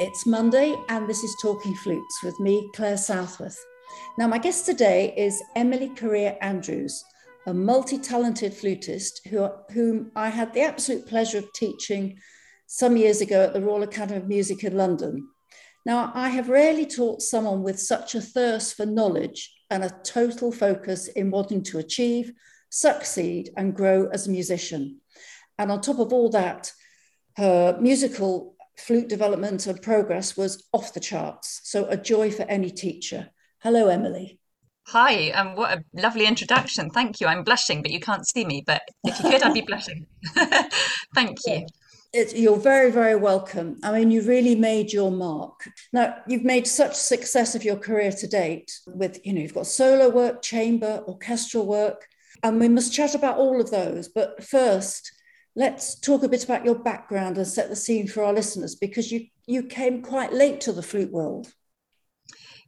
it's Monday, and this is Talking Flutes with me, Clare Southworth. Now, my guest today is Emily Correa Andrews, a multi talented flutist who, whom I had the absolute pleasure of teaching some years ago at the Royal Academy of Music in London. Now, I have rarely taught someone with such a thirst for knowledge and a total focus in wanting to achieve, succeed, and grow as a musician. And on top of all that, her musical flute development and progress was off the charts. So, a joy for any teacher. Hello, Emily. Hi, um, what a lovely introduction. Thank you. I'm blushing, but you can't see me. But if you could, I'd be blushing. Thank you. It's, you're very, very welcome. I mean, you really made your mark. Now, you've made such success of your career to date with, you know, you've got solo work, chamber, orchestral work, and we must chat about all of those. But first, let's talk a bit about your background and set the scene for our listeners because you you came quite late to the flute world.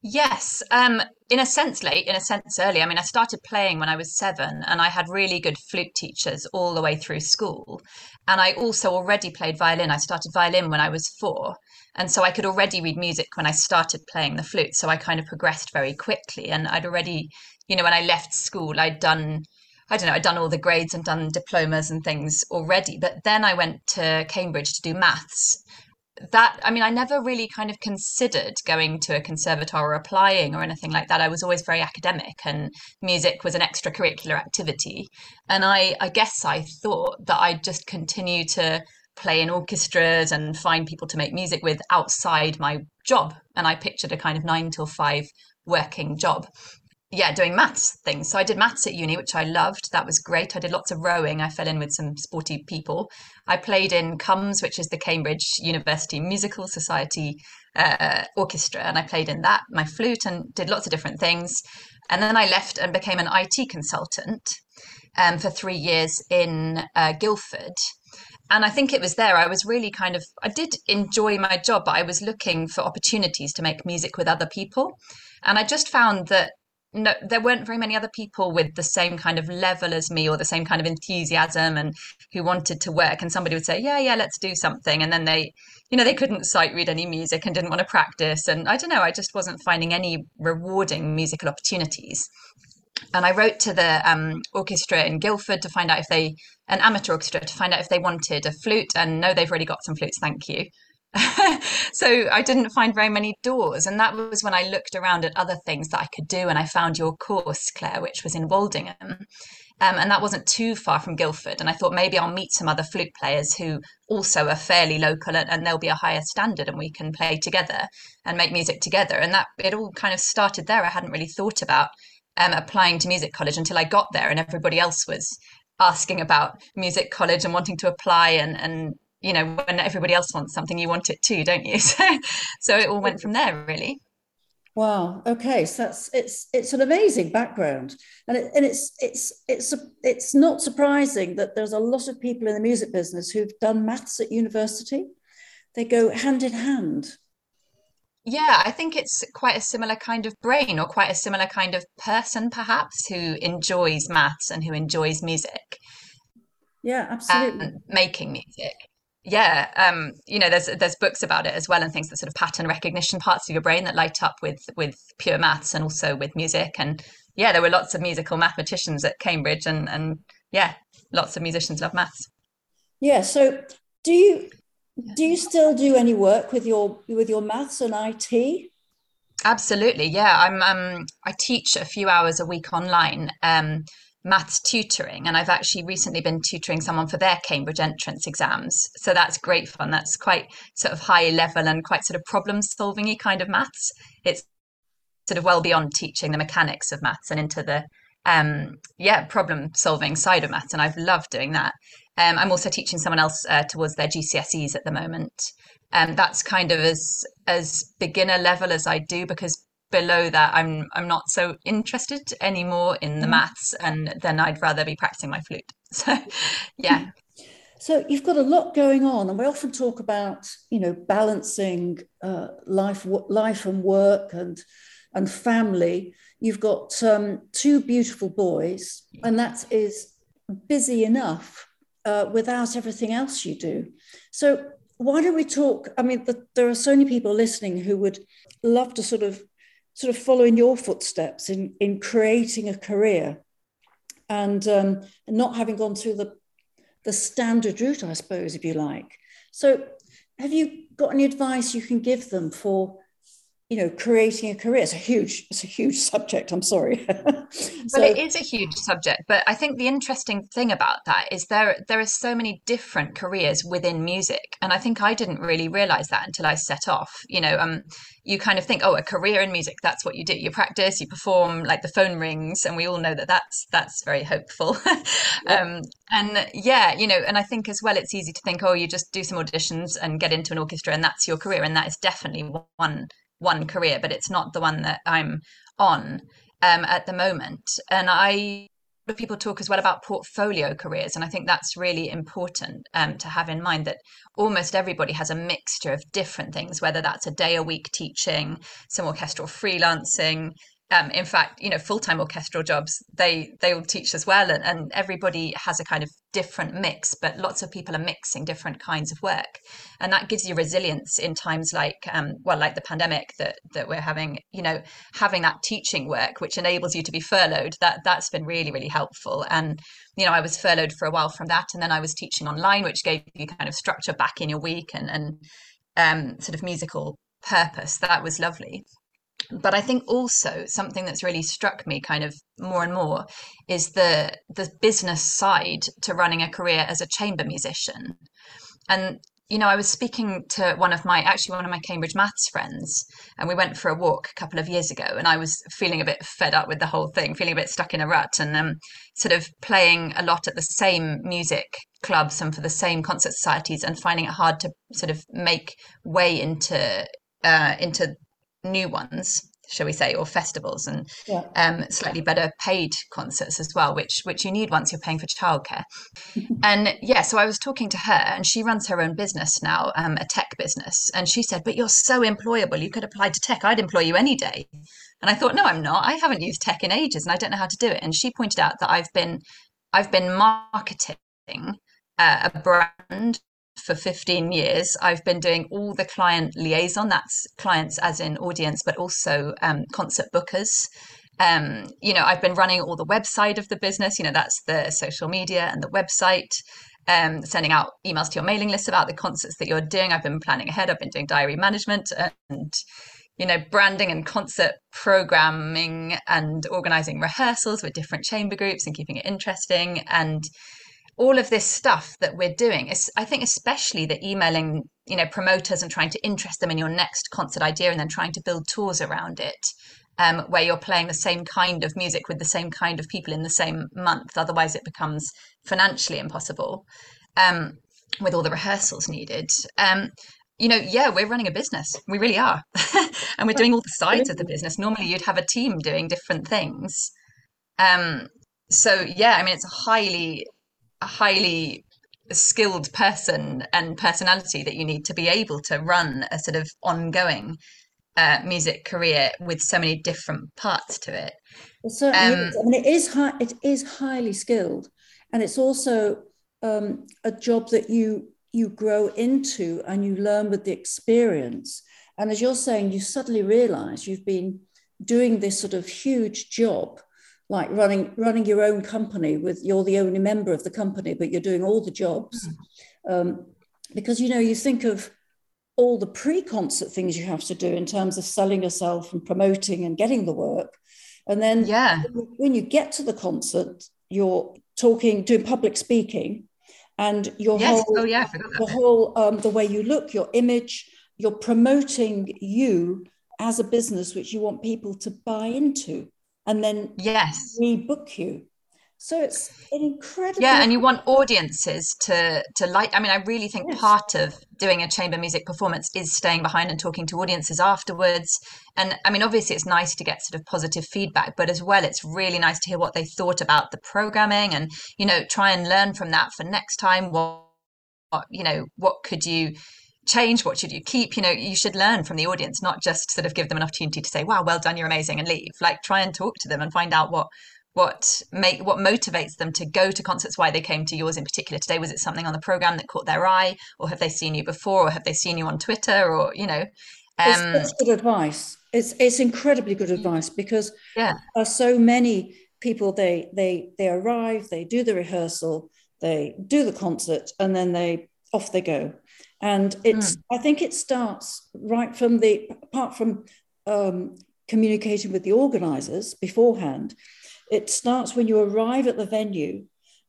Yes, um, in a sense late, in a sense early. I mean, I started playing when I was seven, and I had really good flute teachers all the way through school. And I also already played violin. I started violin when I was four, and so I could already read music when I started playing the flute. So I kind of progressed very quickly, and I'd already, you know, when I left school, I'd done I don't know, I'd done all the grades and done diplomas and things already. But then I went to Cambridge to do maths. That, I mean, I never really kind of considered going to a conservatoire or applying or anything like that. I was always very academic and music was an extracurricular activity. And I, I guess I thought that I'd just continue to play in orchestras and find people to make music with outside my job. And I pictured a kind of nine till five working job yeah, doing maths things. So I did maths at uni, which I loved. That was great. I did lots of rowing. I fell in with some sporty people. I played in CUMS, which is the Cambridge University Musical Society uh, Orchestra, and I played in that, my flute, and did lots of different things. And then I left and became an IT consultant um, for three years in uh, Guildford. And I think it was there I was really kind of, I did enjoy my job, but I was looking for opportunities to make music with other people. And I just found that no, there weren't very many other people with the same kind of level as me or the same kind of enthusiasm and who wanted to work. And somebody would say, yeah, yeah, let's do something. And then they, you know, they couldn't sight read any music and didn't want to practice. And I don't know, I just wasn't finding any rewarding musical opportunities. And I wrote to the um, orchestra in Guildford to find out if they, an amateur orchestra, to find out if they wanted a flute. And no, they've already got some flutes, thank you. so I didn't find very many doors. And that was when I looked around at other things that I could do. And I found your course, Clare, which was in Woldingham. Um, and that wasn't too far from Guildford. And I thought maybe I'll meet some other flute players who also are fairly local and, and there'll be a higher standard and we can play together and make music together. And that it all kind of started there. I hadn't really thought about um, applying to music college until I got there and everybody else was asking about music college and wanting to apply and, and you know when everybody else wants something you want it too don't you? So so it all went from there really. Wow. Okay. So that's it's it's an amazing background. And it, and it's it's it's it's not surprising that there's a lot of people in the music business who've done maths at university. They go hand in hand. Yeah, I think it's quite a similar kind of brain or quite a similar kind of person, perhaps, who enjoys maths and who enjoys music. Yeah, absolutely. making music yeah um you know there's there's books about it as well and things that sort of pattern recognition parts of your brain that light up with with pure maths and also with music. And yeah there were lots of musical mathematicians at cambridge and and yeah lots of musicians love maths. Yeah so do you do you still do any work with your with your maths and it absolutely yeah. I'm um i teach a few hours a week online um maths tutoring and I've actually recently been tutoring someone for their Cambridge entrance exams. So that's great fun. That's quite sort of high level and quite sort of problem solving kind of maths. It's sort of well beyond teaching the mechanics of maths and into the um yeah problem solving side of maths and I've loved doing that. Um, I'm also teaching someone else uh, towards their GCSEs at the moment. um, that's kind of as as beginner level as I do because below that I'm I'm not so interested anymore in the mm. maths and then I'd rather be practicing my flute. So yeah. So you've got a lot going on, and we often talk about you know balancing uh, life, life and work, and and family. You've got um, two beautiful boys, and that is busy enough uh, without everything else you do. So why don't we talk? I mean, the, there are so many people listening who would love to sort of sort of follow in your footsteps in in creating a career and um, not having gone through the the standard route, I suppose, if you like. So, have you got any advice you can give them for, you know, creating a career? It's a huge, it's a huge subject. I'm sorry. so, well, it is a huge subject, but I think the interesting thing about that is there there are so many different careers within music, and I think I didn't really realize that until I set off. You know, um, you kind of think, oh, a career in music, that's what you do. You practice, you perform, like the phone rings, and we all know that that's that's very hopeful. um, and yeah, you know, and I think as well, it's easy to think, oh, you just do some auditions and get into an orchestra, and that's your career, and that is definitely one one career, but it's not the one that I'm on um, at the moment. And I people talk as well about portfolio careers and i think that's really important um, to have in mind that almost everybody has a mixture of different things whether that's a day a week teaching some orchestral freelancing um, in fact, you know, full-time orchestral jobs, they they all teach as well, and, and everybody has a kind of different mix. But lots of people are mixing different kinds of work, and that gives you resilience in times like, um, well, like the pandemic that that we're having. You know, having that teaching work, which enables you to be furloughed, that that's been really really helpful. And you know, I was furloughed for a while from that, and then I was teaching online, which gave you kind of structure back in your week and and um, sort of musical purpose. That was lovely but I think also something that's really struck me kind of more and more is the the business side to running a career as a chamber musician. And you know, I was speaking to one of my actually one of my Cambridge maths friends, and we went for a walk a couple of years ago, and I was feeling a bit fed up with the whole thing, feeling a bit stuck in a rut, and um, sort of playing a lot at the same music clubs and for the same concert societies, and finding it hard to sort of make way into uh, into new ones shall we say, or festivals and yeah. um, slightly better paid concerts as well, which which you need once you're paying for childcare. and yeah, so I was talking to her, and she runs her own business now, um, a tech business, and she said, "But you're so employable. You could apply to tech. I'd employ you any day." And I thought, "No, I'm not. I haven't used tech in ages, and I don't know how to do it." And she pointed out that I've been I've been marketing uh, a brand for 15 years, I've been doing all the client liaison. That's clients as in audience, but also um, concert bookers. Um, you know, I've been running all the website of the business. You know, that's the social media and the website. Um, sending out emails to your mailing list about the concerts that you're doing. I've been planning ahead. I've been doing diary management and you know branding and concert programming and organizing rehearsals with different chamber groups and keeping it interesting and all of this stuff that we're doing is i think especially the emailing you know promoters and trying to interest them in your next concert idea and then trying to build tours around it um, where you're playing the same kind of music with the same kind of people in the same month otherwise it becomes financially impossible um, with all the rehearsals needed um, you know yeah we're running a business. We really are. And we're doing all the sides of the business. Normally you'd have a team doing different things. Um, so yeah i mean it's a highly highly skilled person and personality that you need to be able to run a sort of ongoing uh, music career with so many different parts to it. So um, I mean, it is high, it is highly skilled, and it's also um, a job that you you grow into and you learn with the experience. And as you're saying, you suddenly realise you've been doing this sort of huge job like running running your own company with you're the only member of the company but you're doing all the jobs. Mm. um, because you know you think of all the pre-concert things you have to do in terms of selling yourself and promoting and getting the work. And then yeah. when you get to the concert you're talking doing public speaking and your yes. whole oh yeah the whole um, the way you look your image you're promoting you as a business which you want people to buy into and then yes rebook you So it's an incredible. Yeah, and you want audiences to to like. I mean, I really think yes. part of doing a chamber music performance is staying behind and talking to audiences afterwards. And I mean, obviously, it's nice to get sort of positive feedback, but as well, it's really nice to hear what they thought about the programming, and you know, try and learn from that for next time. What, what you know, what could you change what should you keep you know you should learn from the audience not just sort of give them an opportunity to say wow well done you're amazing and leave. Like try and talk to them and find out what what make what motivates them to go to concerts why they came to yours in particular. Today was it something on the program that caught their eye or have they seen you before or have they seen you on twitter or you know um, it's, it's good advice. It's it's incredibly good advice because yeah. there are so many people they they they arrive they do the rehearsal they do the concert and then they off they go and it's mm. i think it starts right from the apart from um, communicating with the organizers beforehand it starts when you arrive at the venue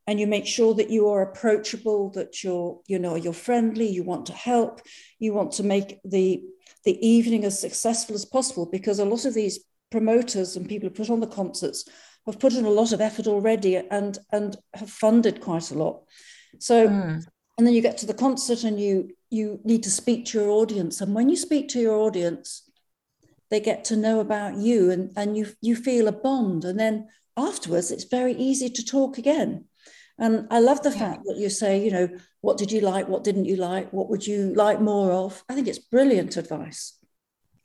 and you make sure that you are approachable, that you're, you know, you're friendly, you want to help, you want to make the the evening as successful as possible because a lot of these promoters and people who put on the concerts have put in a lot of effort already and and have funded quite a lot. So mm. and then you get to the concert and you you need to speak to your audience. And when you speak to your audience, they get to know about you and, and you you feel a bond. And then afterwards, it's very easy to talk again. And I love the yeah. fact that you say, you know, what did you like? What didn't you like? What would you like more of? I think it's brilliant advice.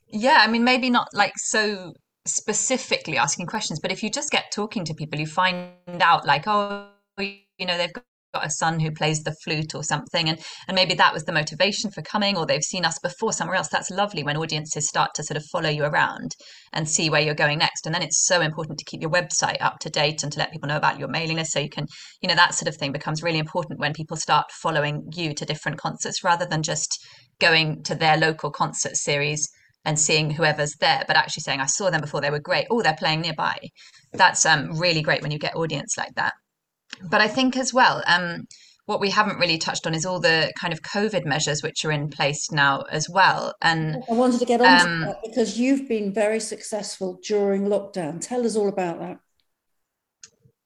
Yeah, I mean, maybe not like so specifically asking questions, but if you just get talking to people, you find out like, oh, you know, they've got a son who plays the flute or something and and maybe that was the motivation for coming or they've seen us before somewhere else. That's lovely when audiences start to sort of follow you around and see where you're going next. And then it's so important to keep your website up to date and to let people know about your mailing list so you can you know that sort of thing becomes really important when people start following you to different concerts rather than just going to their local concert series and seeing whoever's there but actually saying i saw them before. They were great. Oh they're playing nearby. That's um, really great when you get audience like that but I think as well, um, what we haven't really touched on is all the kind of COVID measures which are in place now as well. And I wanted to get on um, to that because you've been very successful during lockdown. Tell us all about that.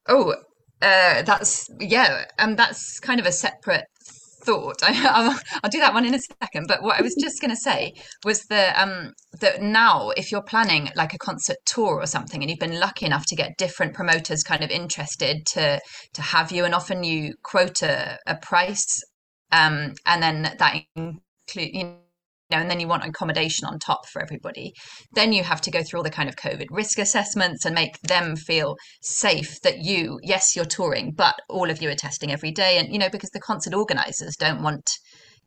Oh, uh, that's yeah, and um, that's kind of a separate thought. I, will I'll do that one in a second. But what I was just going to say was that um, that now, if you're planning like a concert tour or something, and you've been lucky enough to get different promoters kind of interested to to have you, and often you quote a, a price, um, and then that include you know, and then you want accommodation on top for everybody, then you have to go through all the kind of COVID risk assessments and make them feel safe that you, yes, you're touring, but all of you are testing every day. And, you know, because the concert organizers don't want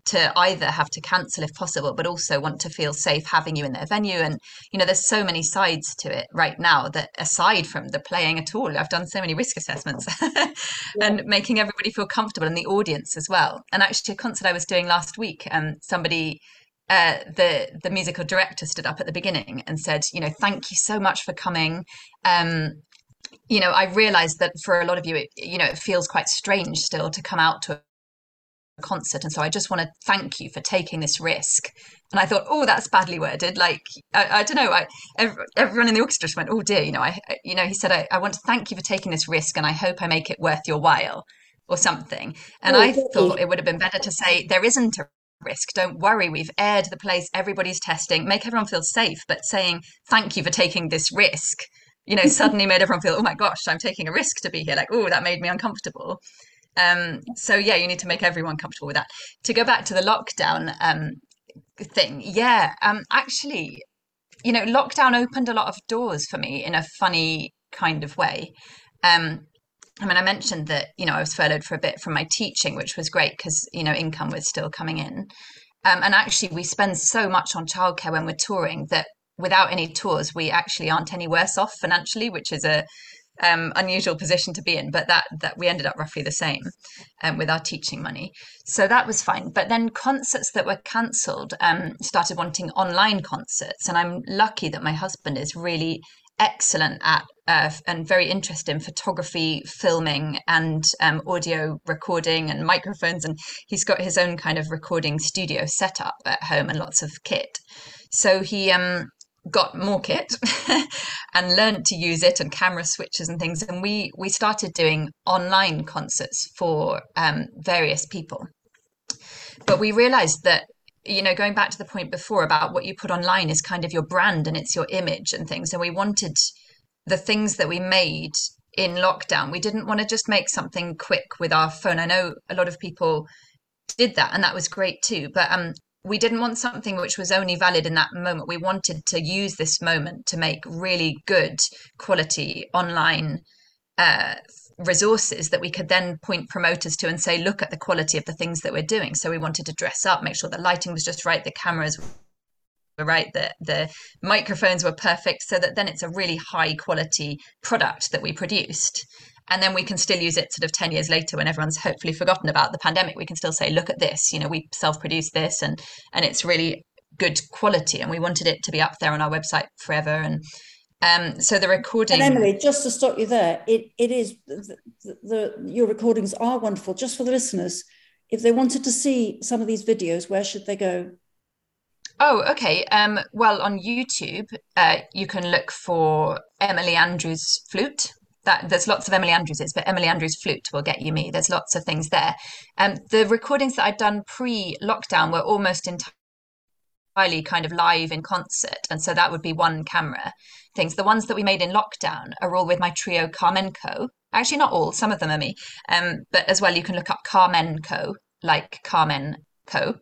to either have to cancel if possible, but also want to feel safe having you in their venue. And, you know, there's so many sides to it right now that aside from the playing at all, I've done so many risk assessments and making everybody feel comfortable and the audience as well. And actually, a concert I was doing last week, um, somebody uh, the the musical director stood up at the beginning and said, you know, thank you so much for coming. Um, you know, I realised that for a lot of you, it, you know, it feels quite strange still to come out to a concert, and so I just want to thank you for taking this risk. And I thought, oh, that's badly worded. Like, I, I don't know. I, everyone in the orchestra just went, oh dear. You know, I, you know, he said, I, I want to thank you for taking this risk, and I hope I make it worth your while or something. And oh, I thought it would have been better to say there isn't a risk. Don't worry, we've aired the place, everybody's testing, make everyone feel safe. But saying thank you for taking this risk, you know, suddenly made everyone feel, oh my gosh, I'm taking a risk to be here. Like, oh, that made me uncomfortable. Um, so yeah, you need to make everyone comfortable with that. To go back to the lockdown um, thing, yeah, um, actually, you know, lockdown opened a lot of doors for me in a funny kind of way. Um, I mean, I mentioned that, you know, I was furloughed for a bit from my teaching, which was great because, you know, income was still coming in. Um, and actually, we spend so much on childcare when we're touring that without any tours, we actually aren't any worse off financially, which is a um, unusual position to be in. But that that we ended up roughly the same um, with our teaching money, so that was fine. But then concerts that were cancelled um, started wanting online concerts, and I'm lucky that my husband is really excellent at uh, and very interested in photography, filming, and um, audio recording and microphones. And he's got his own kind of recording studio set up at home and lots of kit. So he um, got more kit and learned to use it and camera switches and things and we we started doing online concerts for um, various people but we realized that you know going back to the point before about what you put online is kind of your brand and it's your image and things. And we wanted the things that we made in lockdown. We didn't want to just make something quick with our phone. I know a lot of people did that and that was great too but um we didn't want something which was only valid in that moment. We wanted to use this moment to make really good quality online uh, resources that we could then point promoters to and say, look at the quality of the things that we're doing. So we wanted to dress up, make sure the lighting was just right, the cameras were right, the the microphones were perfect, so that then it's a really high quality product that we produced and then we can still use it sort of 10 years later when everyone's hopefully forgotten about the pandemic we can still say look at this you know we self-produced this and and it's really good quality and we wanted it to be up there on our website forever and um, so the recording and emily just to stop you there it it is the, the, the your recordings are wonderful just for the listeners if they wanted to see some of these videos where should they go Oh, okay. Um, well, on YouTube, uh, you can look for Emily Andrews flute, that there's lots of Emily Andrews's, but Emily Andrews flute will get you me. There's lots of things there. Um, the recordings that I'd done pre-lockdown were almost entirely kind of live in concert, and so that would be one camera things. The ones that we made in lockdown are all with my trio Carmenco. Actually, not all. Some of them are me. Um, but as well, you can look up Carmenco, like Carmen Co.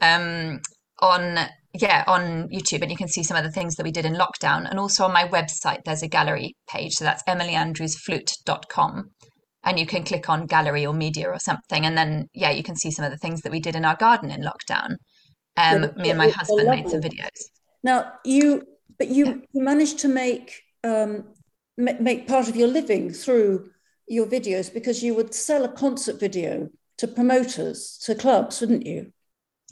Um, on yeah, on YouTube, and you can see some of the things that we did in lockdown. And also on my website, there's a gallery page. So that's emilyandrewsflute.com. And you can click on gallery or media or something. And then, yeah, you can see some of the things that we did in our garden in lockdown. Um, me and my husband made some videos. Now, you, but you, yeah. you managed to make, um, make part of your living through your videos because you would sell a concert video to promoters, to clubs, wouldn't you?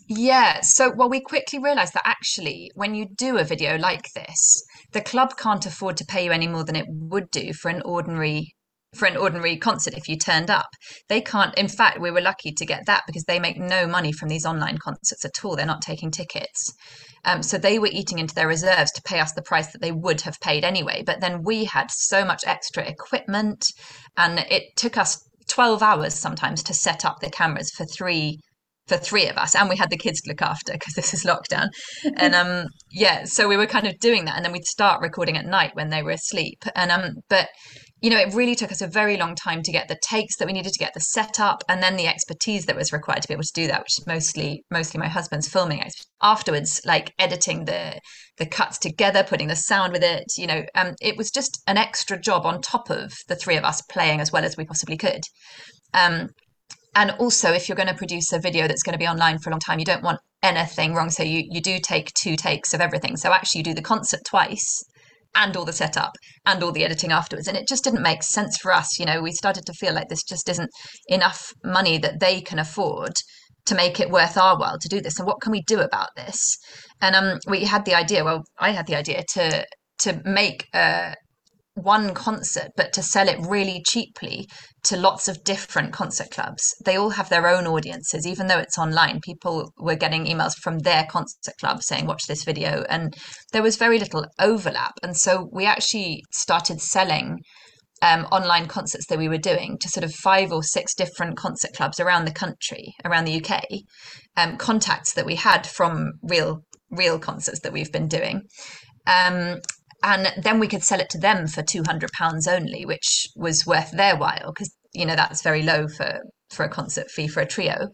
Yeah. So, well, we quickly realized that actually, when you do a video like this, the club can't afford to pay you any more than it would do for an ordinary for an ordinary concert if you turned up. They can't. In fact, we were lucky to get that because they make no money from these online concerts at all. They're not taking tickets. Um, so they were eating into their reserves to pay us the price that they would have paid anyway. But then we had so much extra equipment, and it took us 12 hours sometimes to set up the cameras for three for three of us and we had the kids to look after because this is lockdown and um yeah so we were kind of doing that and then we'd start recording at night when they were asleep and um but you know it really took us a very long time to get the takes that we needed to get the setup and then the expertise that was required to be able to do that which is mostly mostly my husband's filming afterwards like editing the the cuts together putting the sound with it you know um it was just an extra job on top of the three of us playing as well as we possibly could. Um and also if you're going to produce a video that's going to be online for a long time you don't want anything wrong so you you do take two takes of everything. So actually you do the concert twice and all the setup and all the editing afterwards. And it just didn't make sense for us you know we started to feel like this just isn't enough money that they can afford to make it worth our while to do this. And what can we do about this? And um we had the idea well i had the idea to to make a one concert, but to sell it really cheaply to lots of different concert clubs. They all have their own audiences, even though it's online. People were getting emails from their concert club saying, Watch this video. And there was very little overlap. And so we actually started selling um, online concerts that we were doing to sort of five or six different concert clubs around the country, around the UK, um, contacts that we had from real real concerts that we've been doing. Um, and then we could sell it to them for 200 pounds only which was worth their while because you know that's very low for for a concert fee for a trio.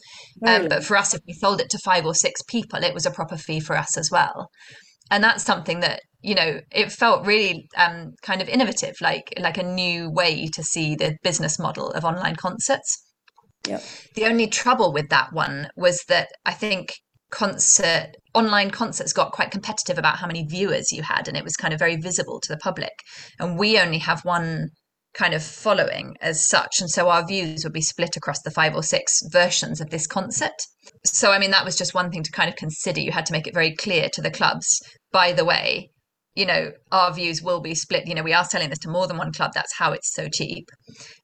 Um, but for us if we sold it to five or six people it was a proper fee for us as well. And that's something that you know it felt really um, kind of innovative like like a new way to see the business model of online concerts. Yep. The only trouble with that one was that I think concert online concerts got quite competitive about how many viewers you had and it was kind of very visible to the public. And we only have one kind of following as such and so our views would be split across the five or six versions of this concert. So i mean that was just one thing to kind of consider. You had to make it very clear to the clubs by the way you know our views will be split. You know we are selling this to more than one club. That's how it's so cheap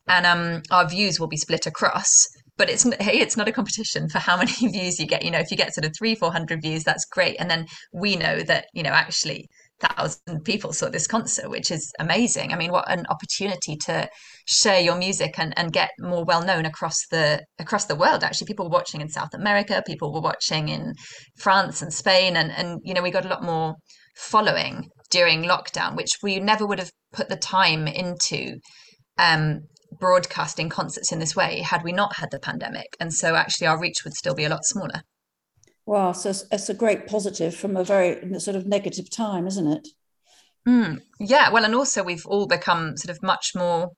and um our views will be split across but it's hey it's not a competition for how many views you get you know if you get sort of three four hundred views that's great and then we know that you know actually thousand people saw this concert, which is amazing. I mean, what an opportunity to share your music and, and get more well known across the across the world. Actually, people were watching in South America, people were watching in France and Spain, and and you know we got a lot more following during lockdown, which we never would have put the time into um, broadcasting concerts in this way had we not had the pandemic. And so actually our reach would still be a lot smaller. Wow, so it's a great positive from a very sort of negative time, isn't it? Mm, yeah, well, and also we've all become sort of much more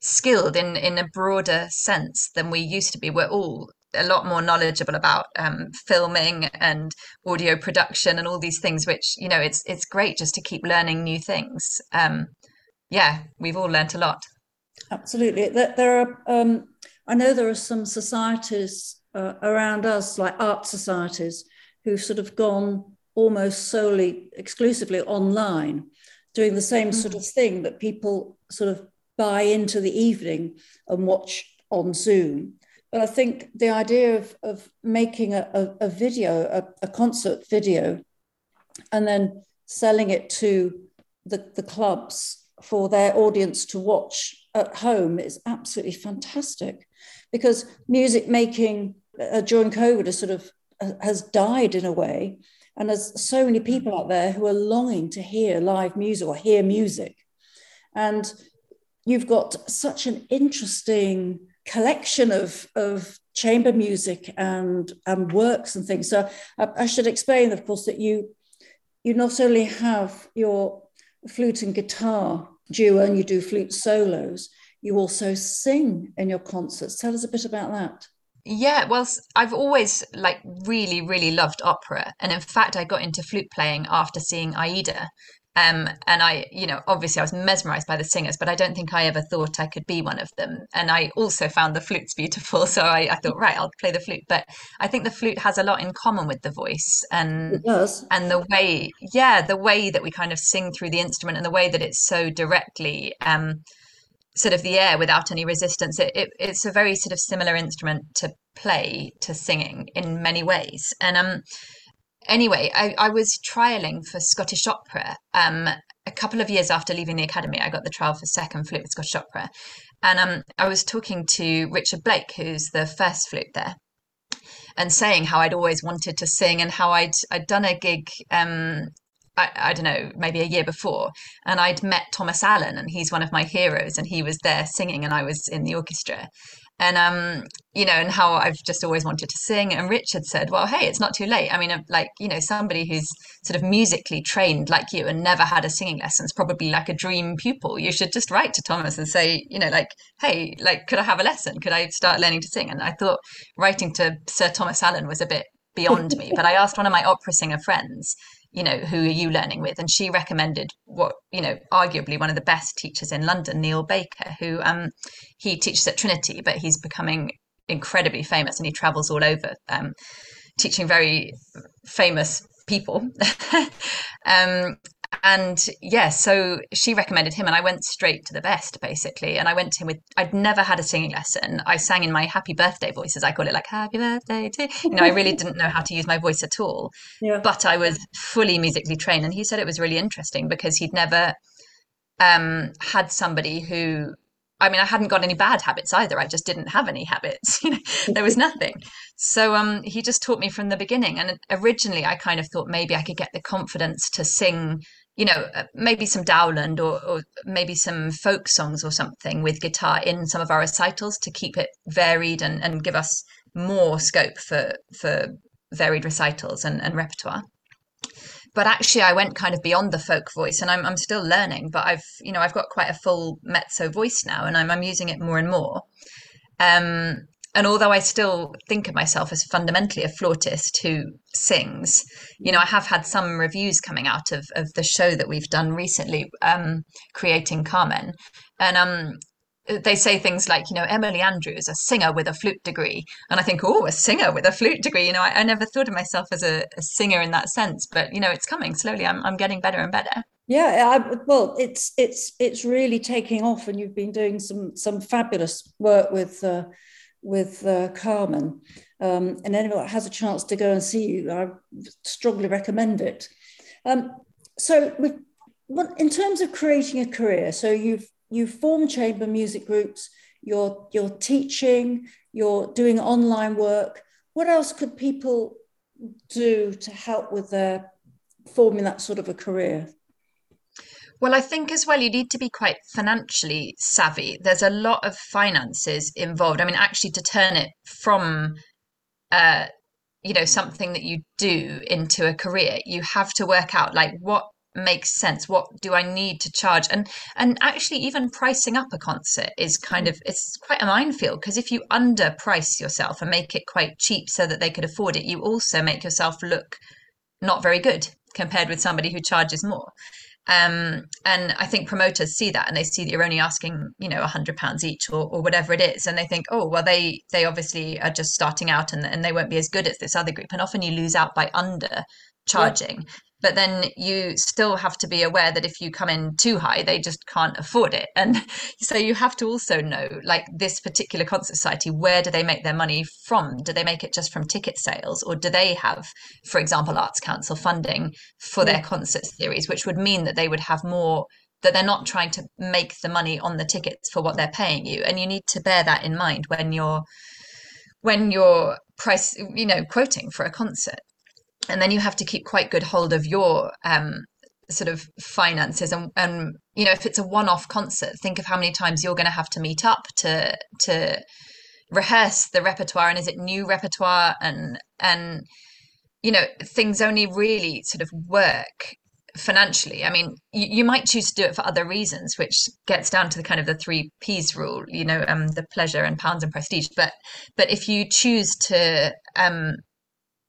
skilled in in a broader sense than we used to be. We're all a lot more knowledgeable about um, filming and audio production and all these things, which you know, it's it's great just to keep learning new things. Um, yeah, we've all learnt a lot. Absolutely, there, there are. Um, I know there are some societies uh, around us, like art societies, who've sort of gone almost solely, exclusively online, doing the same sort of thing that people sort of buy into the evening and watch on Zoom. But I think the idea of, of making a, a, a video, a, a, concert video, and then selling it to the, the clubs for their audience to watch at home is absolutely fantastic because music making uh, during COVID has sort of uh, has died in a way. And there's so many people out there who are longing to hear live music or hear music. And you've got such an interesting collection of, of chamber music and, and works and things. So I, I should explain, of course, that you you not only have your flute and guitar duo and you do flute solos, you also sing in your concerts. Tell us a bit about that. Yeah, well, I've always like really, really loved opera, and in fact, I got into flute playing after seeing Aida. Um, and I, you know, obviously I was mesmerized by the singers, but I don't think I ever thought I could be one of them. And I also found the flutes beautiful, so I, I thought, right, I'll play the flute. But I think the flute has a lot in common with the voice, and and the way, yeah, the way that we kind of sing through the instrument, and the way that it's so directly. Um, sort of the air without any resistance. It, it, it's a very sort of similar instrument to play to singing in many ways. And um, anyway, I, I was trialing for Scottish opera. Um, a couple of years after leaving the academy, I got the trial for second flute with Scottish opera, and um, I was talking to Richard Blake, who's the first flute there, and saying how I'd always wanted to sing and how I'd I'd done a gig um, I, I, don't know, maybe a year before, and I'd met Thomas Allen, and he's one of my heroes, and he was there singing, and I was in the orchestra. And um, you know, and how I've just always wanted to sing. And Richard said, "Well, hey, it's not too late. I mean, uh, like you know, somebody who's sort of musically trained like you and never had a singing lesson is probably like a dream pupil. You should just write to Thomas and say, you know, like, hey, like, could I have a lesson? Could I start learning to sing?" And I thought writing to Sir Thomas Allen was a bit beyond me. But I asked one of my opera singer friends, you know, who are you learning with? And she recommended what, you know, arguably one of the best teachers in London, Neil Baker, who um, he teaches at Trinity, but he's becoming incredibly famous and he travels all over um, teaching very famous people. um, and yeah, so she recommended him, and I went straight to the best basically. And I went to him with I'd never had a singing lesson. I sang in my happy birthday voice, as I call it, like happy birthday to you know. I really didn't know how to use my voice at all, yeah. but I was fully musically trained. And he said it was really interesting because he'd never um, had somebody who I mean, I hadn't got any bad habits either. I just didn't have any habits. You know, there was nothing. So um, he just taught me from the beginning. And originally, I kind of thought maybe I could get the confidence to sing, you know, uh, maybe some Dowland or, or maybe some folk songs or something with guitar in some of our recitals to keep it varied and, and give us more scope for for varied recitals and, and repertoire but actually I went kind of beyond the folk voice and I'm, I'm still learning, but I've, you know, I've got quite a full mezzo voice now and I'm, I'm using it more and more. Um, and although I still think of myself as fundamentally a flautist who sings, you know, I have had some reviews coming out of, of the show that we've done recently, um, creating Carmen. And um, they say things like, you know, Emily Andrews, a singer with a flute degree. And I think, oh, a singer with a flute degree. You know, I, I never thought of myself as a, a, singer in that sense, but you know, it's coming slowly. I'm, I'm getting better and better. Yeah, I, well, it's it's it's really taking off, and you've been doing some some fabulous work with uh, with uh, Carmen. Um, and anyone that has a chance to go and see you, I strongly recommend it. Um, so in terms of creating a career, so you've you've formed chamber music groups, you're you're teaching, you're doing online work. What else could people do to help with their forming that sort of a career? Well, I think as well, you need to be quite financially savvy. There's a lot of finances involved. I mean, actually, to turn it from, uh, you know, something that you do into a career, you have to work out like what makes sense what do i need to charge and and actually even pricing up a concert is kind of it's quite a minefield because if you underprice yourself and make it quite cheap so that they could afford it you also make yourself look not very good compared with somebody who charges more um, and I think promoters see that and they see that you're only asking, you know, a hundred pounds each or, or whatever it is. And they think, oh, well, they, they obviously are just starting out and, and they won't be as good as this other group. And often you lose out by under charging but then you still have to be aware that if you come in too high they just can't afford it. And so you have to also know like this particular concert society where do they make their money from? Do they make it just from ticket sales or do they have for example arts council funding for yeah. their concert series which would mean that they would have more that they're not trying to make the money on the tickets for what they're paying you? And you need to bear that in mind when you're when you're price you know quoting for a concert and then you have to keep quite good hold of your um, sort of finances and, and you know if it's a one-off concert think of how many times you're going to have to meet up to to rehearse the repertoire and is it new repertoire? And and you know things only really sort of work financially. I mean you, you might choose to do it for other reasons which gets down to the kind of the three p's rule you know um the pleasure and pounds and prestige. But but if you choose to um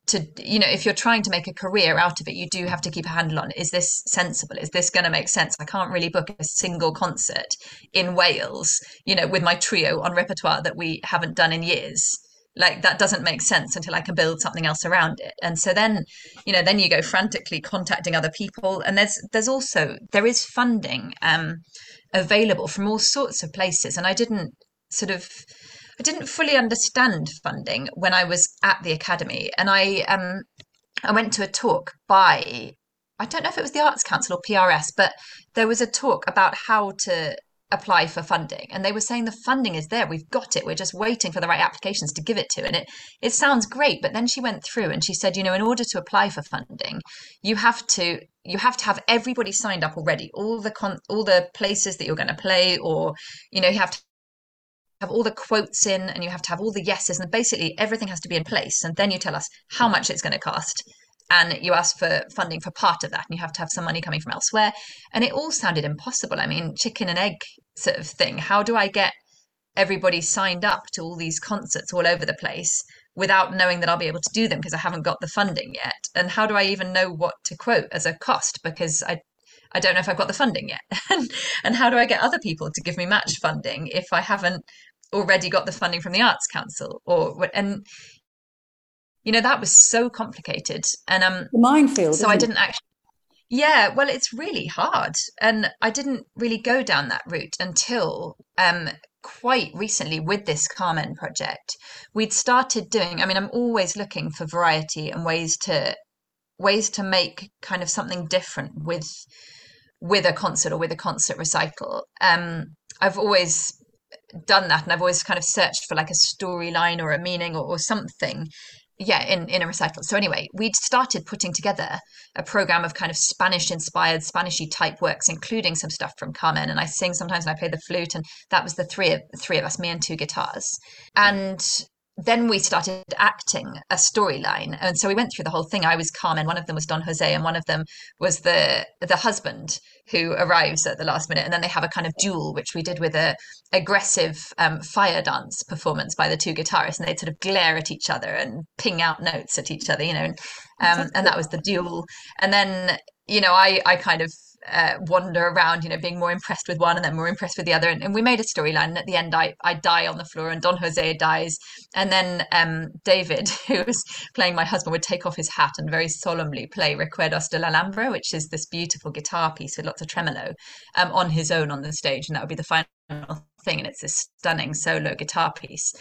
to you know if you're trying to make a career out of it you do have to keep a handle on is this sensible? Is this going to make sense? I can't really book a single concert in wales you know with my trio on repertoire that we haven't done in years. Like that doesn't make sense until i can build something else around it. And so then you know then you go frantically contacting other people. And there's there's also there is funding um available from all sorts of places. And i didn't sort of I didn't fully understand funding when I was at the academy, and I um I went to a talk by I don't know if it was the Arts Council or PRS, but there was a talk about how to apply for funding and they were saying the funding is there we've got it we're just waiting for the right applications to give it to and it it sounds great but then she went through and she said you know in order to apply for funding you have to you have to have everybody signed up already all the con all the places that you're going to play or you know you have to have all the quotes in and you have to have all the yeses and basically everything has to be in place and then you tell us how much it's going to cost and you ask for funding for part of that and you have to have some money coming from elsewhere. And it all sounded impossible. I mean chicken and egg sort of thing. How do i get everybody signed up to all these concerts all over the place without knowing that i'll be able to do them because i haven't got the funding yet? And how do i even know what to quote as a cost? Because i I don't know if I've got the funding yet. and, how do I get other people to give me match funding if I haven't already got the funding from the Arts Council or and you know that was so complicated and um the minefield so I didn't actually yeah well it's really hard and I didn't really go down that route until um quite recently with this Carmen project. We'd started doing I mean I'm always looking for variety and ways to ways to make kind of something different with with a concert or with a concert recital. Um I've always done that and I've always kind of searched for like a storyline or a meaning or, or something yeah in in a recital. So anyway we'd started putting together a program of kind of spanish inspired spanishy type works including some stuff from carmen and i sing sometimes and i play the flute and that was the three of three of us me and two guitars. And then we started acting a storyline. And so we went through the whole thing. I was carmen. One of them was don jose and one of them was the the husband who arrives at the last minute. And then they have a kind of duel which we did with a aggressive um, fire dance performance by the two guitarists. And they'd sort of glare at each other and ping out notes at each other you know um, and that was the duel. And then you know i i kind of uh, wander around, you know, being more impressed with one and then more impressed with the other. And, and we made a storyline. At the end, I, I die on the floor and Don Jose dies. And then um, David, who was playing my husband, would take off his hat and very solemnly play Recuerdos de la Alhambra, which is this beautiful guitar piece with lots of tremolo um, on his own on the stage. And that would be the final thing and it's this stunning solo guitar piece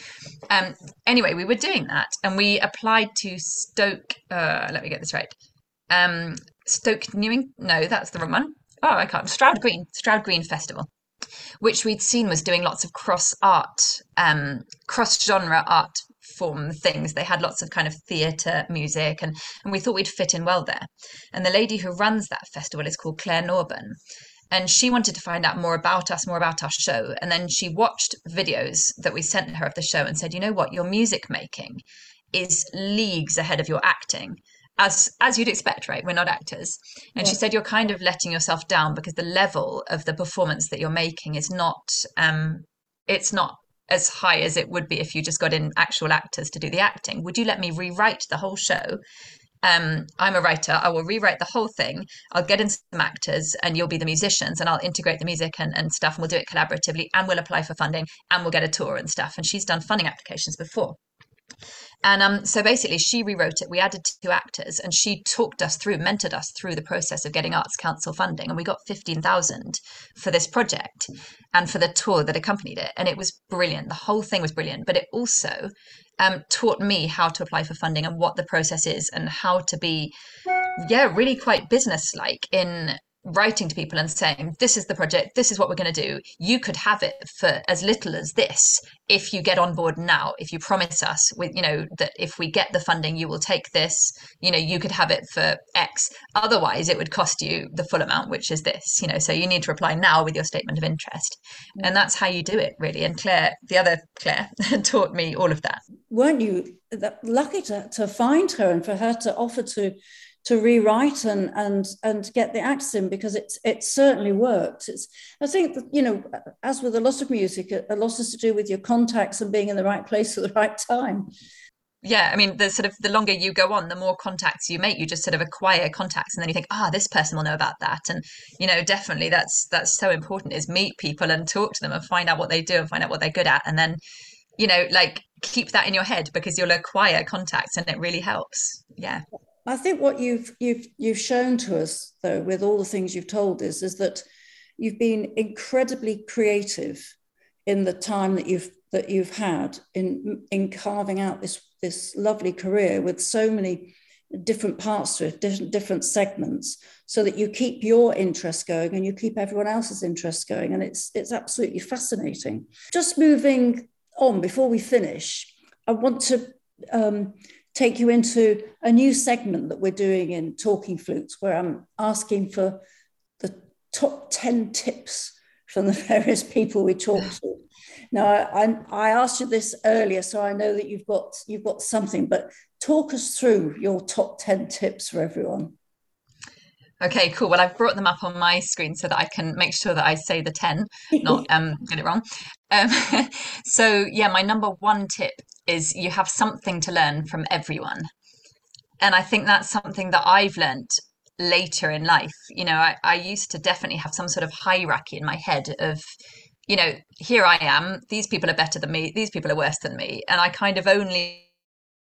um anyway we were doing that and we applied to stoke uh let me get this right um Stoke Newing. No, that's the wrong one. Oh, I can't. Stroud Green, Stroud Green Festival, which we'd seen was doing lots of cross art, um, cross genre art form things. They had lots of kind of theatre music, and and we thought we'd fit in well there. And the lady who runs that festival is called Clare Norburn, and she wanted to find out more about us, more about our show. And then she watched videos that we sent her of the show and said, you know what, your music making is leagues ahead of your acting as as you'd expect right we're not actors and yeah. she said you're kind of letting yourself down because the level of the performance that you're making is not um it's not as high as it would be if you just got in actual actors to do the acting would you let me rewrite the whole show um, I'm a writer. I will rewrite the whole thing. I'll get in some actors and you'll be the musicians and I'll integrate the music and, and stuff and we'll do it collaboratively and we'll apply for funding and we'll get a tour and stuff. And she's done funding applications before. And um, so basically, she rewrote it. We added two actors, and she talked us through, mentored us through the process of getting Arts Council funding. And we got fifteen thousand for this project, and for the tour that accompanied it. And it was brilliant. The whole thing was brilliant. But it also um, taught me how to apply for funding and what the process is, and how to be, yeah, really quite business-like in writing to people and saying, This is the project, this is what we're going to do. You could have it for as little as this if you get on board now. If you promise us with, you know, that if we get the funding, you will take this, you know, you could have it for X. Otherwise, it would cost you the full amount, which is this, you know. So you need to reply now with your statement of interest. Mm. And that's how you do it, really. And Clare, the other Clare, taught me all of that. Weren't you lucky to, to find her and for her to offer to to rewrite and and and get the acts in because it's it certainly worked. It's I think that, you know as with a lot of music, a lot has to do with your contacts and being in the right place at the right time. Yeah, I mean, the sort of the longer you go on, the more contacts you make. You just sort of acquire contacts, and then you think, ah, oh, this person will know about that, and you know, definitely that's that's so important. Is meet people and talk to them and find out what they do and find out what they're good at, and then, you know, like keep that in your head because you'll acquire contacts, and it really helps. Yeah. I think what you've you've you've shown to us, though, with all the things you've told us, is that you've been incredibly creative in the time that you've that you've had in in carving out this this lovely career with so many different parts to it, different different segments, so that you keep your interest going and you keep everyone else's interest going, and it's it's absolutely fascinating. Just moving on before we finish, I want to um, take you into a new segment that we're doing in Talking Flutes, where I'm asking for the top 10 tips from the various people we talk to. Now, I, I asked you this earlier, so I know that you've got you've got something, but talk us through your top 10 tips for everyone. Okay, cool. Well, I've brought them up on my screen so that I can make sure that I say the 10, not um, get it wrong. Um, so, yeah, my number one tip is you have something to learn from everyone. And I think that's something that I've learned later in life. You know, I, I used to definitely have some sort of hierarchy in my head of, you know, here I am, these people are better than me, these people are worse than me. And I kind of only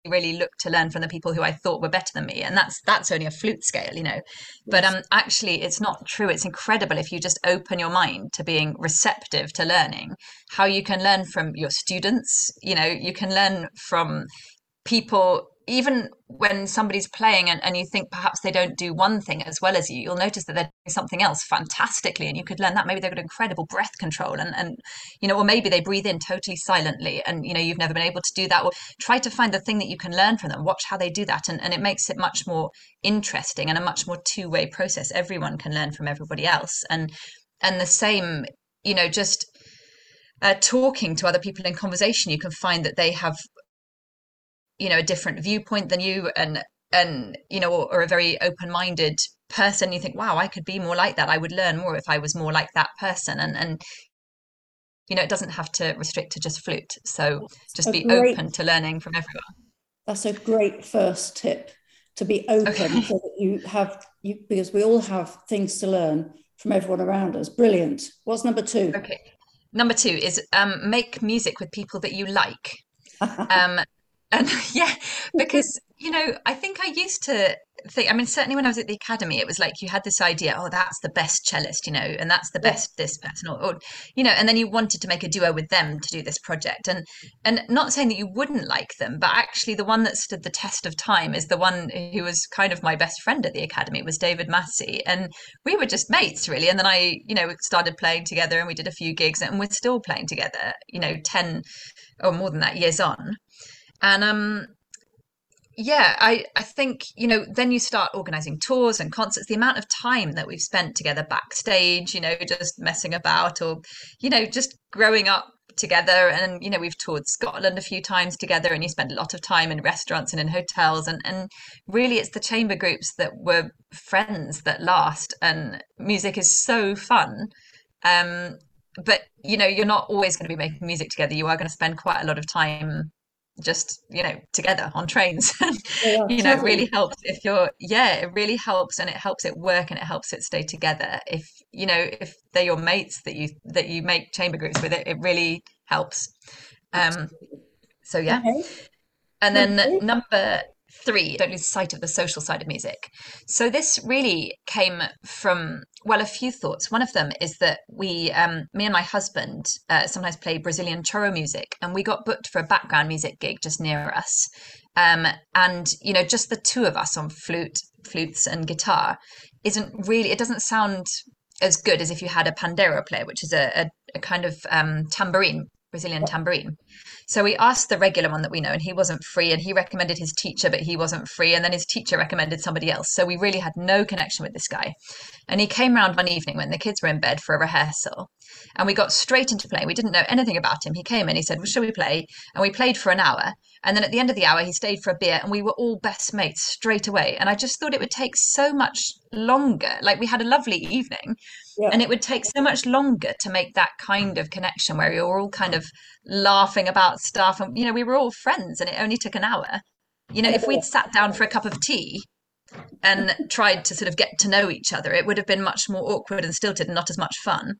really look to learn from the people who I thought were better than me. And that's that's only a flute scale, you know. But um actually it's not true. It's incredible if you just open your mind to being receptive to learning, how you can learn from your students, you know, you can learn from people even when somebody's playing and, and you think perhaps they don't do one thing as well as you, you'll notice that they're doing something else fantastically and you could learn that. Maybe they've got incredible breath control and, and you know, or maybe they breathe in totally silently and you know, you've never been able to do that. Or try to find the thing that you can learn from them, watch how they do that. And, and it makes it much more interesting and a much more two-way process. Everyone can learn from everybody else. And and the same, you know, just uh, talking to other people in conversation, you can find that they have you know a different viewpoint than you and and you know or, or a very open-minded person you think wow i could be more like that. I would learn more if i was more like that person. And and you know it doesn't have to restrict to just flute. So just be great, open to learning from everyone. That's a great first tip to be open okay. so that you have you because we all have things to learn from everyone around us. Brilliant. What's number two? Okay. Number two is um, make music with people that you like. Um, Um, and yeah because you know i think i used to think, I mean, certainly when I was at the academy, it was like you had this idea, oh, that's the best cellist, you know, and that's the best this person, or, or, you know, and then you wanted to make a duo with them to do this project. And and not saying that you wouldn't like them, but actually the one that stood the test of time is the one who was kind of my best friend at the academy was David Massey. And we were just mates really. And then I, you know, started playing together and we did a few gigs and we're still playing together, you know, 10 or more than that years on. And um yeah, I, I think, you know, then you start organizing tours and concerts, the amount of time that we've spent together backstage, you know, just messing about or, you know, just growing up together. And, you know, we've toured Scotland a few times together and you spend a lot of time in restaurants and in hotels. And, and really, it's the chamber groups that were friends that last. And music is so fun. Um, but, you know, you're not always going to be making music together. You are going to spend quite a lot of time just you know together on trains. Yeah, you know it really helps if you're yeah it really helps and it helps it work and it helps it stay together. If you know if they're your mates that you that you make chamber groups with it it really helps. Um so yeah. Okay. and then okay. number three, don't lose sight of the social side of music. So this really came from well, a few thoughts. One of them is that we, um, me and my husband, uh, sometimes play Brazilian choro music, and we got booked for a background music gig just near us. Um, and you know, just the two of us on flute, flutes, and guitar isn't really. It doesn't sound as good as if you had a pandeiro player, which is a, a, a kind of um, tambourine, Brazilian tambourine. So we asked the regular one that we know, and he wasn't free. And he recommended his teacher, but he wasn't free. And then his teacher recommended somebody else. So we really had no connection with this guy. And he came round one evening when the kids were in bed for a rehearsal. And we got straight into playing. We didn't know anything about him. He came in, he said, Well, shall we play? And we played for an hour. And then at the end of the hour, he stayed for a beer, and we were all best mates straight away. And I just thought it would take so much longer. Like we had a lovely evening, yeah. and it would take so much longer to make that kind of connection where we were all kind of laughing about stuff. And, you know, we were all friends, and it only took an hour. You know, if we'd sat down for a cup of tea and tried to sort of get to know each other, it would have been much more awkward and stilted and not as much fun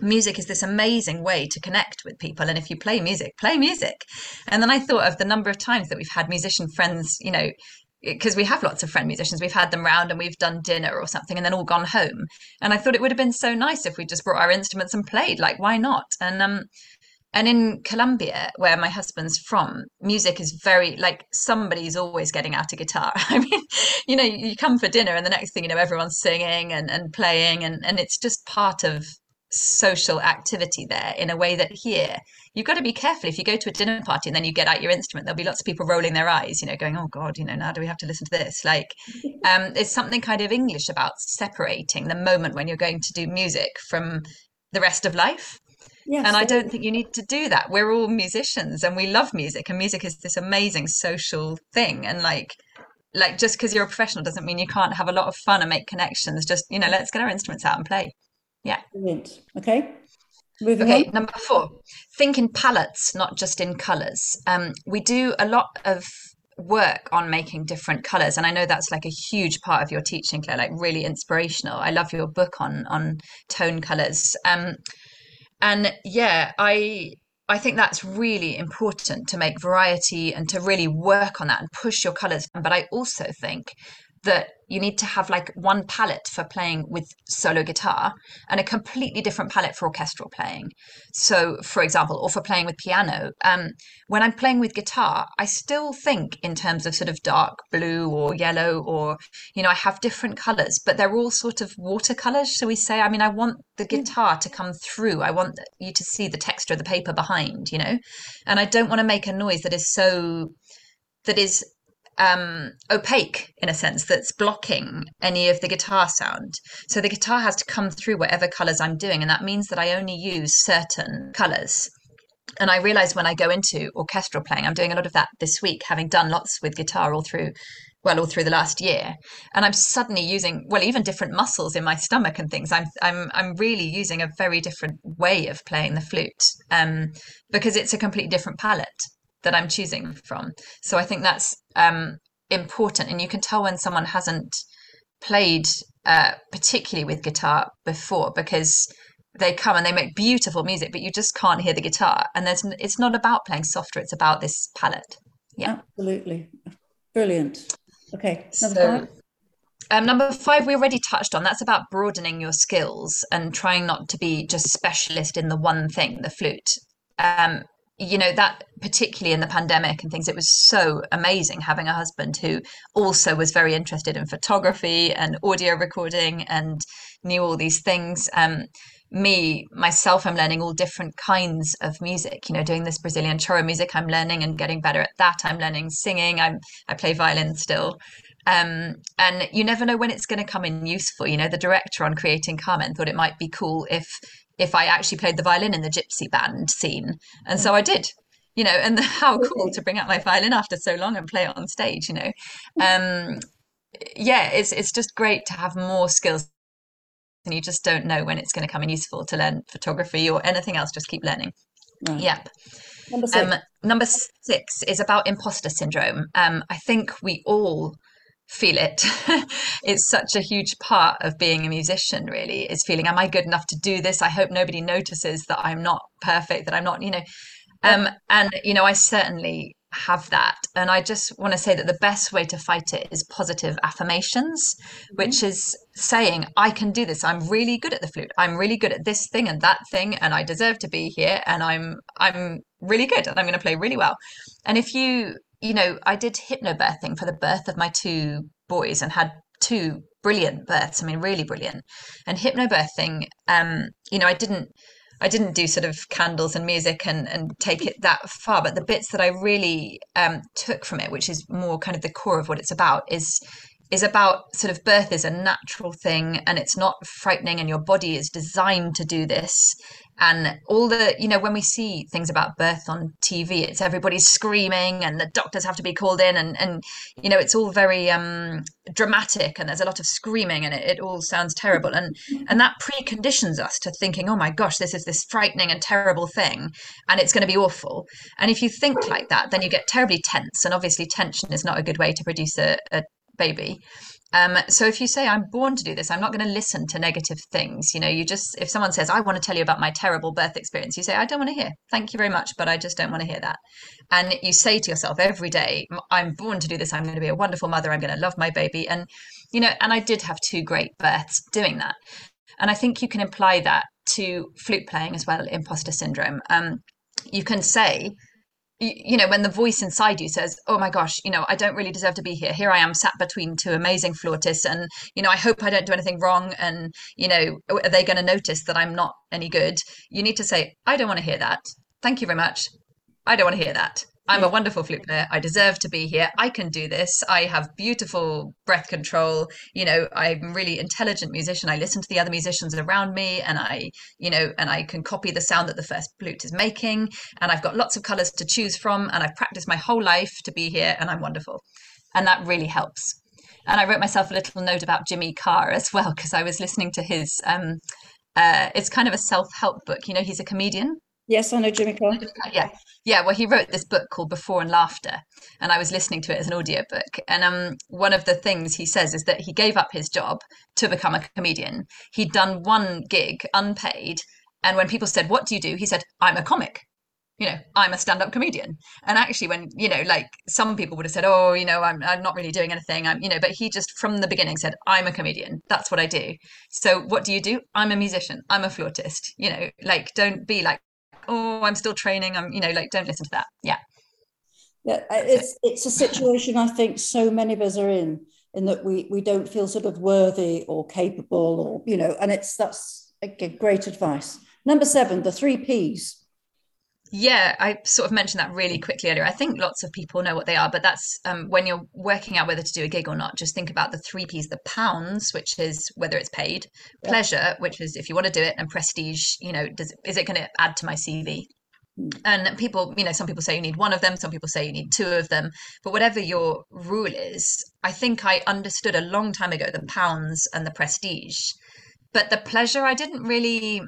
music is this amazing way to connect with people and if you play music play music. And then i thought of the number of times that we've had musician friends you know because we have lots of friend musicians we've had them round and we've done dinner or something and then all gone home. And i thought it would have been so nice if we just brought our instruments and played like why not? And um and in Colombia, where my husband's from, music is very like somebody's always getting out a guitar. I mean, you know, you come for dinner and the next thing you know, everyone's singing and, and playing and, and it's just part of social activity there in a way that here you've got to be careful if you go to a dinner party and then you get out your instrument there'll be lots of people rolling their eyes you know going oh god you know now do we have to listen to this like um there's something kind of english about separating the moment when you're going to do music from the rest of life Yes, and I don't think you need to do that. We're all musicians and we love music, and music is this amazing social thing. And like, like just because you're a professional doesn't mean you can't have a lot of fun and make connections. Just you know, let's get our instruments out and play. Yeah. Brilliant. Okay. Moving okay, on. number four, think in palettes, not just in colours. Um, we do a lot of work on making different colors and i know that's like a huge part of your teaching clare like really inspirational i love your book on on tone colors um and yeah i i think that's really important to make variety and to really work on that and push your colors but i also think that you need to have like one palette for playing with solo guitar and a completely different palette for orchestral playing. So, for example, or for playing with piano, um, when I'm playing with guitar, I still think in terms of sort of dark blue or yellow, or, you know, I have different colors, but they're all sort of watercolors, shall we say? I mean, I want the guitar to come through. I want you to see the texture of the paper behind, you know, and I don't want to make a noise that is so that is um, opaque in a sense that's blocking any of the guitar sound. So the guitar has to come through whatever colors I'm doing, and that means that I only use certain colors. And I realize when I go into orchestral playing, I'm doing a lot of that this week, having done lots with guitar all through well all through the last year and i'm suddenly using well even different muscles in my stomach and things i'm i'm i'm really using a very different way of playing the flute um, because it's a completely different palette that I'm choosing from. So I think that's um, important, and you can tell when someone hasn't played uh, particularly with guitar before because they come and they make beautiful music, but you just can't hear the guitar. And there's it's not about playing softer; it's about this palette. Yeah, absolutely, brilliant. Okay, so Um, number five, we already touched on. That's about broadening your skills and trying not to be just specialist in the one thing, the flute. Um, you know that particularly in the pandemic and things it was so amazing having a husband who also was very interested in photography and audio recording and knew all these things. Um, me myself i'm learning all different kinds of music you know doing this brazilian choro music i'm learning and getting better at that. I'm learning singing. I'm i play violin still. Um, and you never know when it's going to come in useful. You know the director on creating carmen thought it might be cool if if I actually played the violin in the gypsy band scene. And so I did, you know, and the, how cool to bring out my violin after so long and play it on stage, you know. Um, yeah, it's it's just great to have more skills and you just don't know when it's going to come in useful to learn photography or anything else. Just keep learning. Right. Yep. Number six. Um, number six is about imposter syndrome. Um, I think we all feel it. it's such a huge part of being a musician, really, is feeling, am I good enough to do this? I hope nobody notices that I'm not perfect, that I'm not, you know. Um, and, you know, I certainly have that. And I just want to say that the best way to fight it is positive affirmations, mm-hmm. which is saying, I can do this. I'm really good at the flute. I'm really good at this thing and that thing, and I deserve to be here. And I'm I'm really good and I'm going to play really well. And if you you know, I did hypnobirthing for the birth of my two boys and had two brilliant births. I mean, really brilliant. And hypnobirthing, um, you know, I didn't I didn't do sort of candles and music and, and take it that far, but the bits that I really um, took from it, which is more kind of the core of what it's about, is is about sort of birth is a natural thing and it's not frightening and your body is designed to do this and all the you know when we see things about birth on tv it's everybody's screaming and the doctors have to be called in and and you know it's all very um dramatic and there's a lot of screaming and it, it all sounds terrible and and that preconditions us to thinking oh my gosh this is this frightening and terrible thing and it's going to be awful and if you think like that then you get terribly tense and obviously tension is not a good way to produce a, a baby. Um, so if you say I'm born to do this, I'm not going to listen to negative things. You know, you just if someone says I want to tell you about my terrible birth experience, you say I don't want to hear. Thank you very much, but I just don't want to hear that. And you say to yourself every day, I'm born to do this. I'm going to be a wonderful mother. I'm going to love my baby. And you know, and I did have two great births doing that. And I think you can apply that to flute playing as well, imposter syndrome. Um, you can say you know when the voice inside you says oh my gosh you know i don't really deserve to be here. Here i am sat between two amazing flautists and you know i hope i don't do anything wrong and you know are they going to notice that i'm not any good? You need to say i don't want to hear that. Thank you very much. I don't want to hear that I'm a wonderful flute player. I deserve to be here. I can do this. I have beautiful breath control. You know, I'm a really intelligent musician. I listen to the other musicians around me and I, you know, and I can copy the sound that the first flute is making. And I've got lots of colors to choose from. And I've practiced my whole life to be here and I'm wonderful. And that really helps. And I wrote myself a little note about Jimmy Carr as well, because I was listening to his, um, uh, it's kind of a self help book. You know, he's a comedian Yes, I know Jimmy Carr. Yeah, yeah. Well, he wrote this book called Before and Laughter, and I was listening to it as an audiobook. And um, one of the things he says is that he gave up his job to become a comedian. He'd done one gig unpaid, and when people said, "What do you do?" he said, "I'm a comic." You know, I'm a stand-up comedian. And actually, when you know, like some people would have said, "Oh, you know, I'm I'm not really doing anything," I'm, you know, but he just from the beginning said, "I'm a comedian. That's what I do." So, what do you do? I'm a musician. I'm a flautist. You know, like don't be like oh i'm still training i'm you know like don't listen to that. Yeah. Yeah it's it's a situation i think so many of us are in in that we we don't feel sort of worthy or capable or you know and it's that's a great advice. Number seven the three p's yeah, I sort of mentioned that really quickly earlier. I think lots of people know what they are, but that's um, when you're working out whether to do a gig or not. Just think about the three P's: the pounds, which is whether it's paid; yeah. pleasure, which is if you want to do it; and prestige. You know, does is it going to add to my CV? Hmm. And people, you know, some people say you need one of them, some people say you need two of them. But whatever your rule is, I think I understood a long time ago the pounds and the prestige. But the pleasure, I didn't really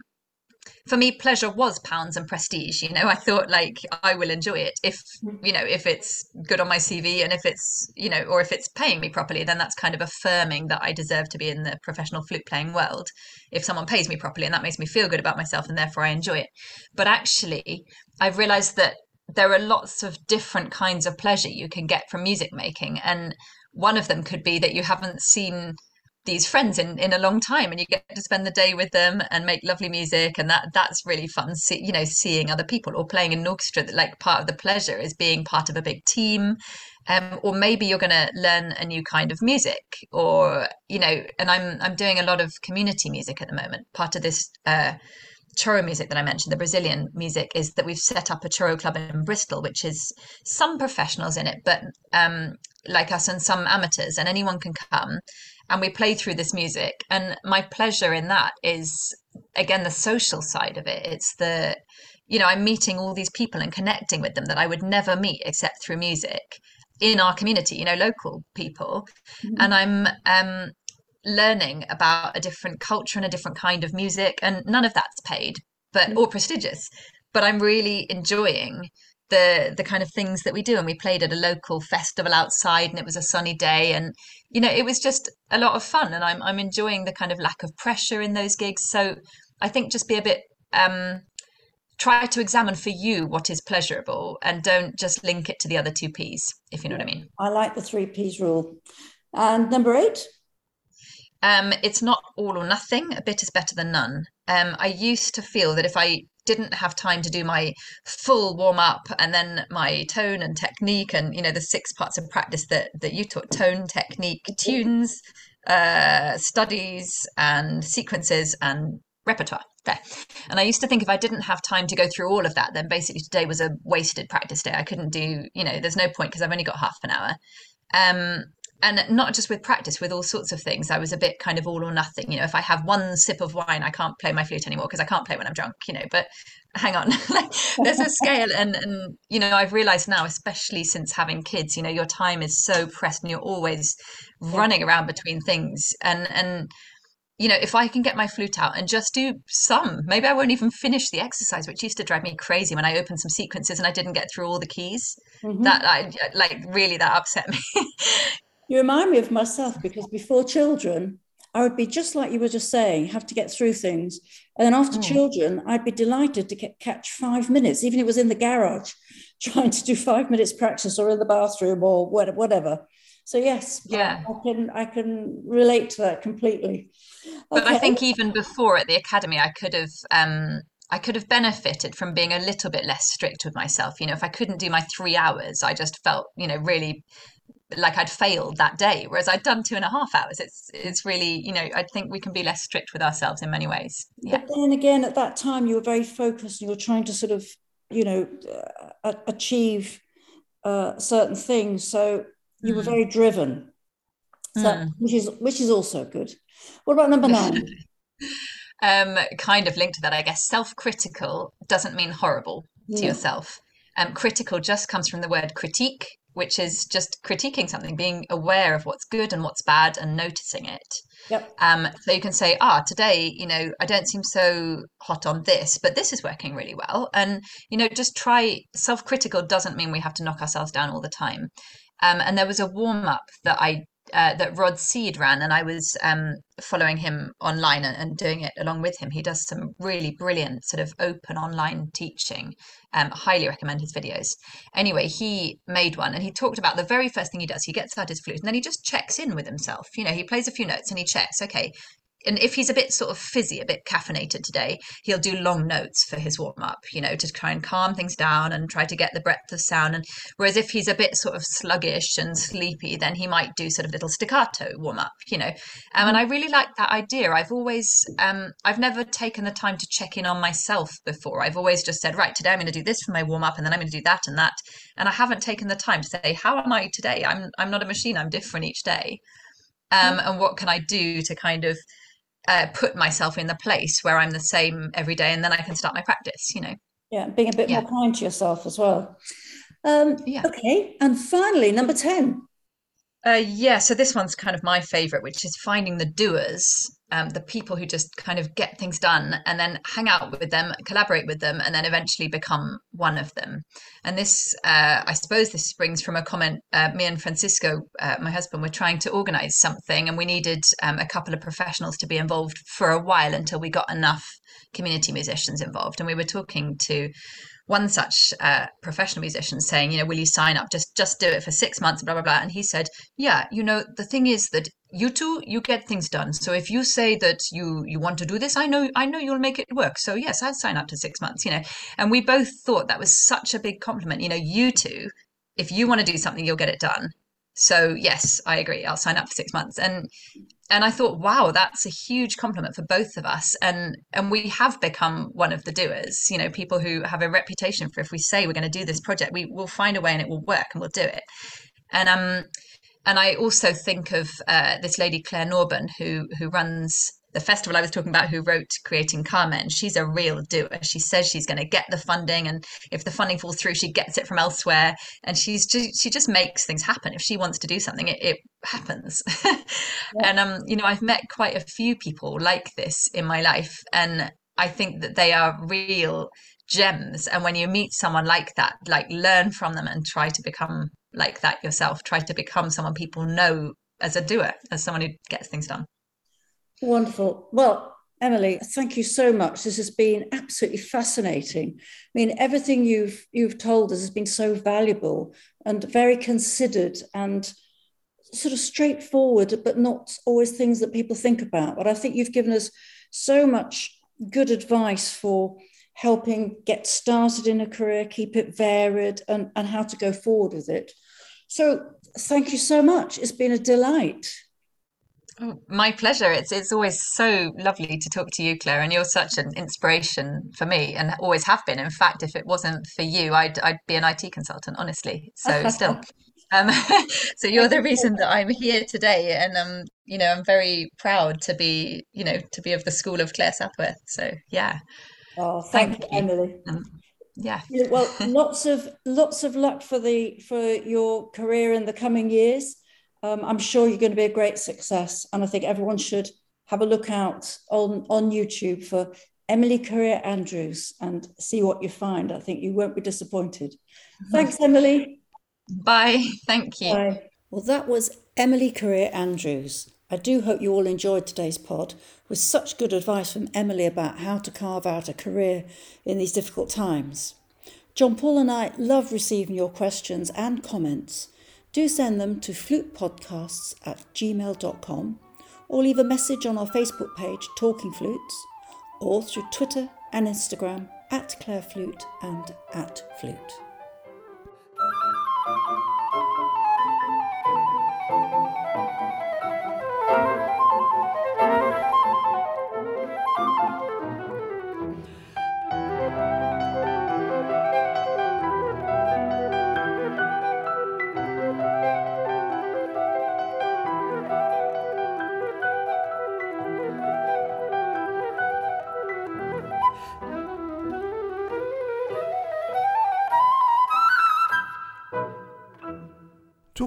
for me pleasure was pounds and prestige you know? I thought like i will enjoy it. If mm-hmm. you know if it's good on my cv and if it's you know or if it's paying me properly then that's kind of affirming that i deserve to be in the professional flute playing world. If someone pays me properly and that makes me feel good about myself and therefore i enjoy it. But actually i've realized that there are lots of different kinds of pleasure you can get from music making. And one of them could be that you haven't seen these friends in in a long time and you get to spend the day with them and make lovely music and that that's really fun see, you know seeing other people or playing in an orchestra that like part of the pleasure is being part of a big team um, or maybe you're going to learn a new kind of music or you know and i'm i'm doing a lot of community music at the moment part of this uh, choro music that I mentioned, the Brazilian music, is that we've set up a choro club in Bristol, which is some professionals in it, but um, like us and some amateurs, and anyone can come. And we play through this music. And my pleasure in that is, again, the social side of it. It's the, you know, I'm meeting all these people and connecting with them that I would never meet except through music in our community, you know, local people. Mm-hmm. And I'm um, learning about a different culture and a different kind of music and none of that's paid but mm. or prestigious but i'm really enjoying the the kind of things that we do. And we played at a local festival outside and it was a sunny day. And you know it was just a lot of fun. And i'm i'm enjoying the kind of lack of pressure in those gigs. So i think just be a bit um try to examine for you what is pleasurable and don't just link it to the other two p's if you know what i mean. I like the three p's rule. And number eight? Um, it's not all or nothing. A bit is better than none. Um, I used to feel that if I didn't have time to do my full warm up and then my tone and technique and you know the six parts of practice that that you taught tone technique tunes uh, studies and sequences and repertoire. There. And i used to think if i didn't have time to go through all of that then basically today was a wasted practice day. I couldn't do you know there's no point because i've only got half an hour. Um, and not just with practice with all sorts of things. I was a bit kind of all or nothing you know if i have one sip of wine i can't play my flute anymore because i can't play when i'm drunk you know but hang on like there's a scale and and you know i've realized now especially since having kids you know your time is so pressed and you're always running around between things. And and you know if i can get my flute out and just do some maybe i won't even finish the exercise which used to drive me crazy when i opened some sequences and i didn't get through all the keys. Mm-hmm. that i like really that upset me You remind me of myself because before children, I would be just like you were just saying, have to get through things. And then after oh. children, I'd be delighted to get, catch five minutes, even if it was in the garage, trying to do five minutes practice or in the bathroom or whatever. So yes, yeah, I can I can relate to that completely. Okay. But I think even before at the academy, I could have um, I could have benefited from being a little bit less strict with myself. You know, if I couldn't do my three hours, I just felt, you know, really like I'd failed that day, whereas I'd done two and a half hours. It's it's really you know I think we can be less strict with ourselves in many ways. Yeah. But then again, at that time, you were very focused. and You were trying to sort of you know uh, achieve uh, certain things, so you mm. were very driven. So mm. which is which is also good. What about number nine? um, kind of linked to that, I guess. Self-critical doesn't mean horrible to yeah. yourself. Um, critical just comes from the word critique, which is just critiquing something, being aware of what's good and what's bad and noticing it. Yep. Um, so you can say, ah, today, you know, I don't seem so hot on this, but this is working really well. And, you know, just try self critical doesn't mean we have to knock ourselves down all the time. Um, and there was a warm up that I uh, that Rod Seed ran, and I was um, following him online and, doing it along with him. He does some really brilliant sort of open online teaching. Um, highly recommend his videos. Anyway, he made one, and he talked about the very first thing he does. He gets out his flute, and then he just checks in with himself. You know, he plays a few notes and he checks. Okay, and if he's a bit sort of fizzy, a bit caffeinated today, he'll do long notes for his warm up, you know, to try and calm things down and try to get the breadth of sound. And whereas if he's a bit sort of sluggish and sleepy, then he might do sort of little staccato warm up, you know. Um, and I really like that idea. I've always, um, I've never taken the time to check in on myself before. I've always just said, right, today I'm going to do this for my warm up, and then I'm going to do that and that. And I haven't taken the time to say, how am I today? I'm, I'm not a machine. I'm different each day. Um, mm. and what can I do to kind of uh, put myself in the place where I'm the same every day, and then I can start my practice. You know. Yeah, being a bit yeah. more kind to yourself as well. Um, yeah. Okay, and finally, number ten. Uh, yeah, so this one's kind of my favorite, which is finding the doers um, the people who just kind of get things done and then hang out with them, collaborate with them, and then eventually become one of them. And this, uh, I suppose, this springs from a comment. Uh, me and Francisco, uh, my husband, were trying to organize something, and we needed um, a couple of professionals to be involved for a while until we got enough community musicians involved. And we were talking to one such uh, professional musician saying, you know, will you sign up? Just just do it for six months, blah blah blah. And he said, yeah, you know, the thing is that you two you get things done. So if you say that you you want to do this, I know I know you'll make it work. So yes, I'd sign up to six months. You know, and we both thought that was such a big compliment. You know, you two, if you want to do something, you'll get it done. So yes, I agree. I'll sign up for six months. And and I thought, wow, that's a huge compliment for both of us. And and we have become one of the doers. You know, people who have a reputation for if we say we're going to do this project, we will find a way and it will work and we'll do it. And um and I also think of uh, this lady Clare Norburn who who runs the festival I was talking about who wrote Creating Carmen, and she's a real doer. She says she's going to get the funding, and if the funding falls through, she gets it from elsewhere. And she's just, she just makes things happen. If she wants to do something, it, it happens. yeah. And um, you know, I've met quite a few people like this in my life, and I think that they are real gems. And when you meet someone like that, like learn from them and try to become like that yourself. Try to become someone people know as a doer, as someone who gets things done. Wonderful. Well, Emily, thank you so much. This has been absolutely fascinating. I mean, everything you've you've told us has been so valuable and very considered and sort of straightforward, but not always things that people think about. But I think you've given us so much good advice for helping get started in a career, keep it varied, and, and how to go forward with it. So thank you so much. It's been a delight. My pleasure. It's it's always so lovely to talk to you, Clare, and you're such an inspiration for me, and always have been. In fact, if it wasn't for you, I'd I'd be an IT consultant, honestly. So still, um, so you're the reason that I'm here today, and um, you know, I'm very proud to be, you know, to be of the school of Clare Southworth. So yeah. Oh, thank, thank you, Emily. Um, yeah. Well, lots of lots of luck for the for your career in the coming years um, I'm sure you're going to be a great success. And I think everyone should have a look out on, on YouTube for Emily Career Andrews and see what you find. I think you won't be disappointed. Thanks, Emily. Bye. Thank you. Bye. Well, that was Emily Career Andrews. I do hope you all enjoyed today's pod with such good advice from Emily about how to carve out a career in these difficult times. John Paul and I love receiving your questions and comments do send them to flutepodcasts at gmail.com or leave a message on our Facebook page, Talking Flutes, or through Twitter and Instagram at Clare Flute and at Flute.